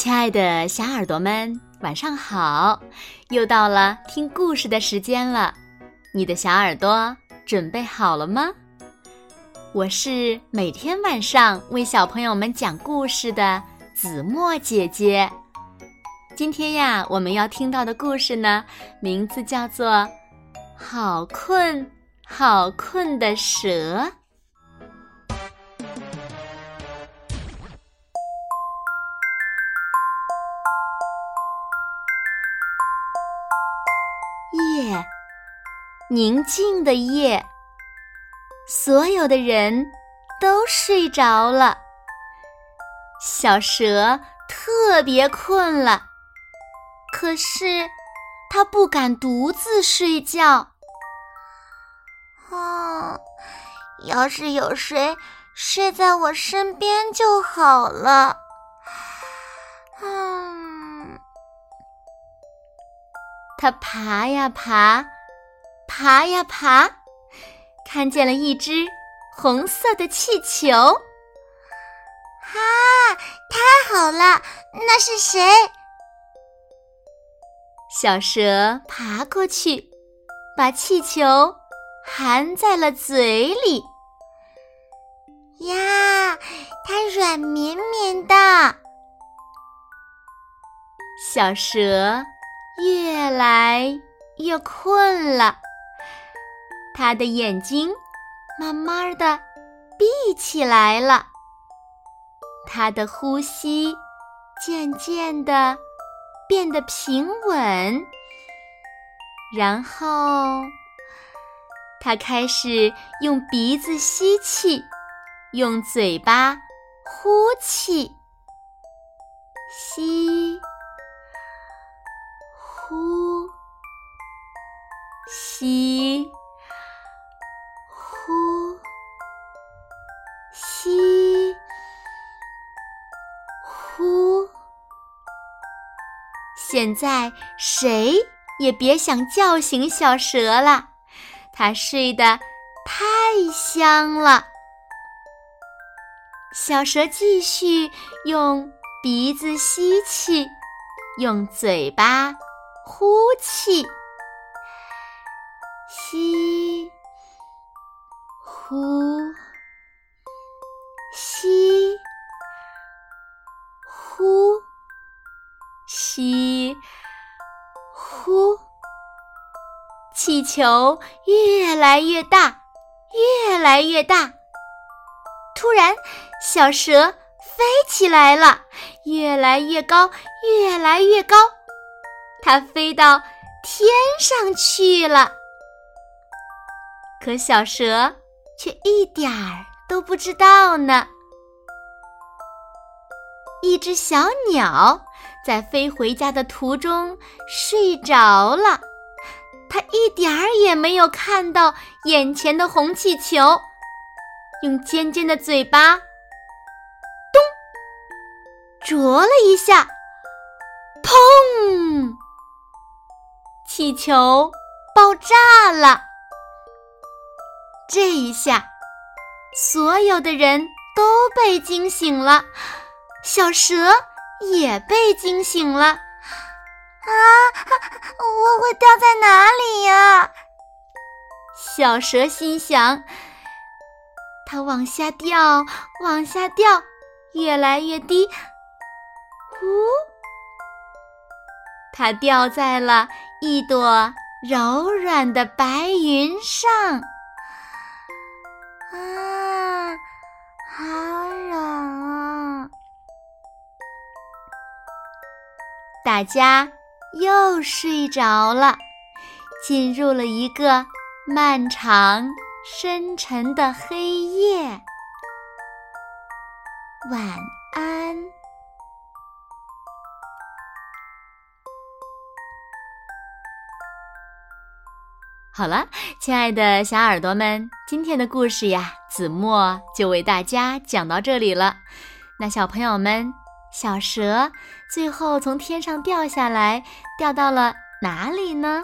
亲爱的小耳朵们，晚上好！又到了听故事的时间了，你的小耳朵准备好了吗？我是每天晚上为小朋友们讲故事的子墨姐姐。今天呀，我们要听到的故事呢，名字叫做《好困好困的蛇》。夜，宁静的夜，所有的人都睡着了。小蛇特别困了，可是它不敢独自睡觉。啊，要是有谁睡在我身边就好了。它爬呀爬，爬呀爬，看见了一只红色的气球。啊，太好了！那是谁？小蛇爬过去，把气球含在了嘴里。呀，它软绵绵的。小蛇。越来越困了，他的眼睛慢慢的闭起来了，他的呼吸渐渐的变得平稳，然后他开始用鼻子吸气，用嘴巴呼气，吸。呼，吸，呼，吸，呼。现在谁也别想叫醒小蛇了，它睡得太香了。小蛇继续用鼻子吸气，用嘴巴。呼气，吸，呼，吸，呼，吸，呼。气球越来越大，越来越大。突然，小蛇飞起来了，越来越高，越来越高。它飞到天上去了，可小蛇却一点儿都不知道呢。一只小鸟在飞回家的途中睡着了，它一点儿也没有看到眼前的红气球，用尖尖的嘴巴咚啄了一下，砰！气球爆炸了！这一下，所有的人都被惊醒了，小蛇也被惊醒了。啊！我会掉在哪里呀？小蛇心想。它往下掉，往下掉，越来越低。呜！它掉在了。一朵柔软的白云上，啊，好冷啊！大家又睡着了，进入了一个漫长深沉的黑夜。晚安。好了，亲爱的小耳朵们，今天的故事呀，子墨就为大家讲到这里了。那小朋友们，小蛇最后从天上掉下来，掉到了哪里呢？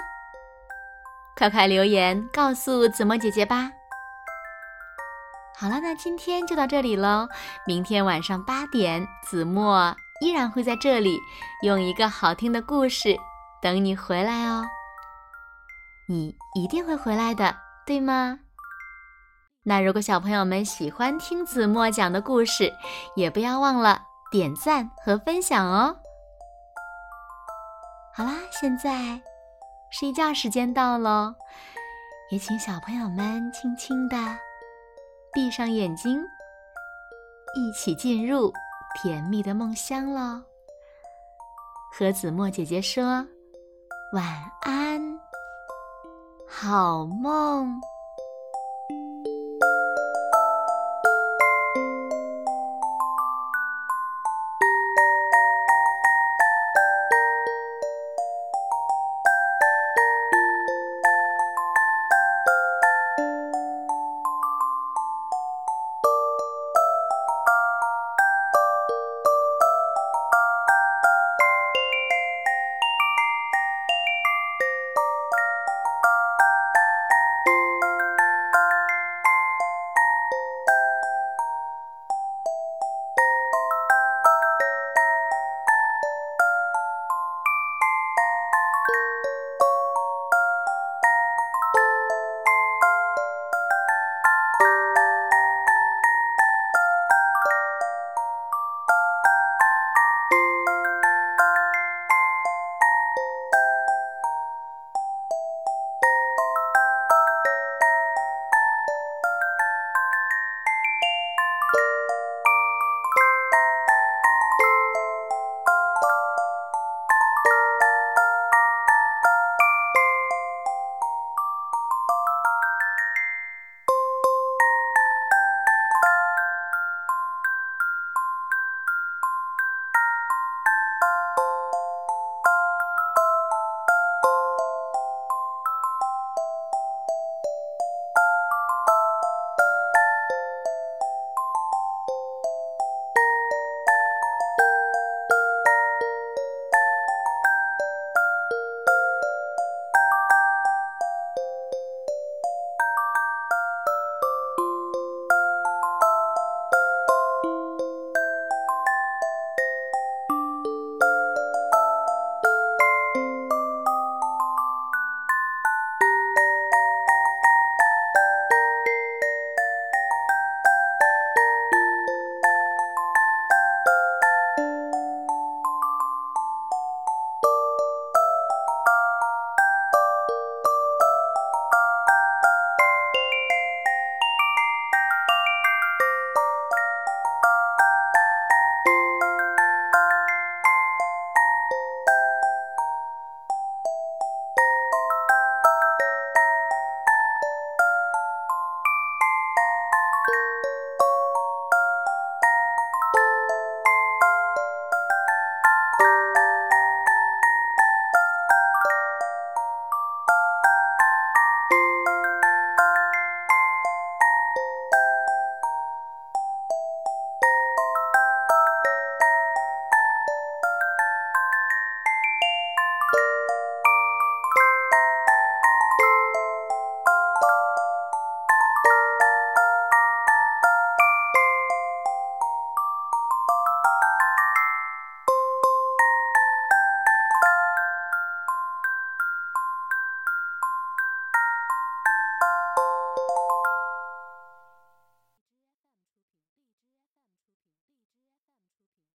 快快留言告诉子墨姐姐吧。好了，那今天就到这里喽。明天晚上八点，子墨依然会在这里用一个好听的故事等你回来哦。你一定会回来的，对吗？那如果小朋友们喜欢听子墨讲的故事，也不要忘了点赞和分享哦。好啦，现在睡觉时间到喽，也请小朋友们轻轻的闭上眼睛，一起进入甜蜜的梦乡喽。和子墨姐姐说晚安，好梦。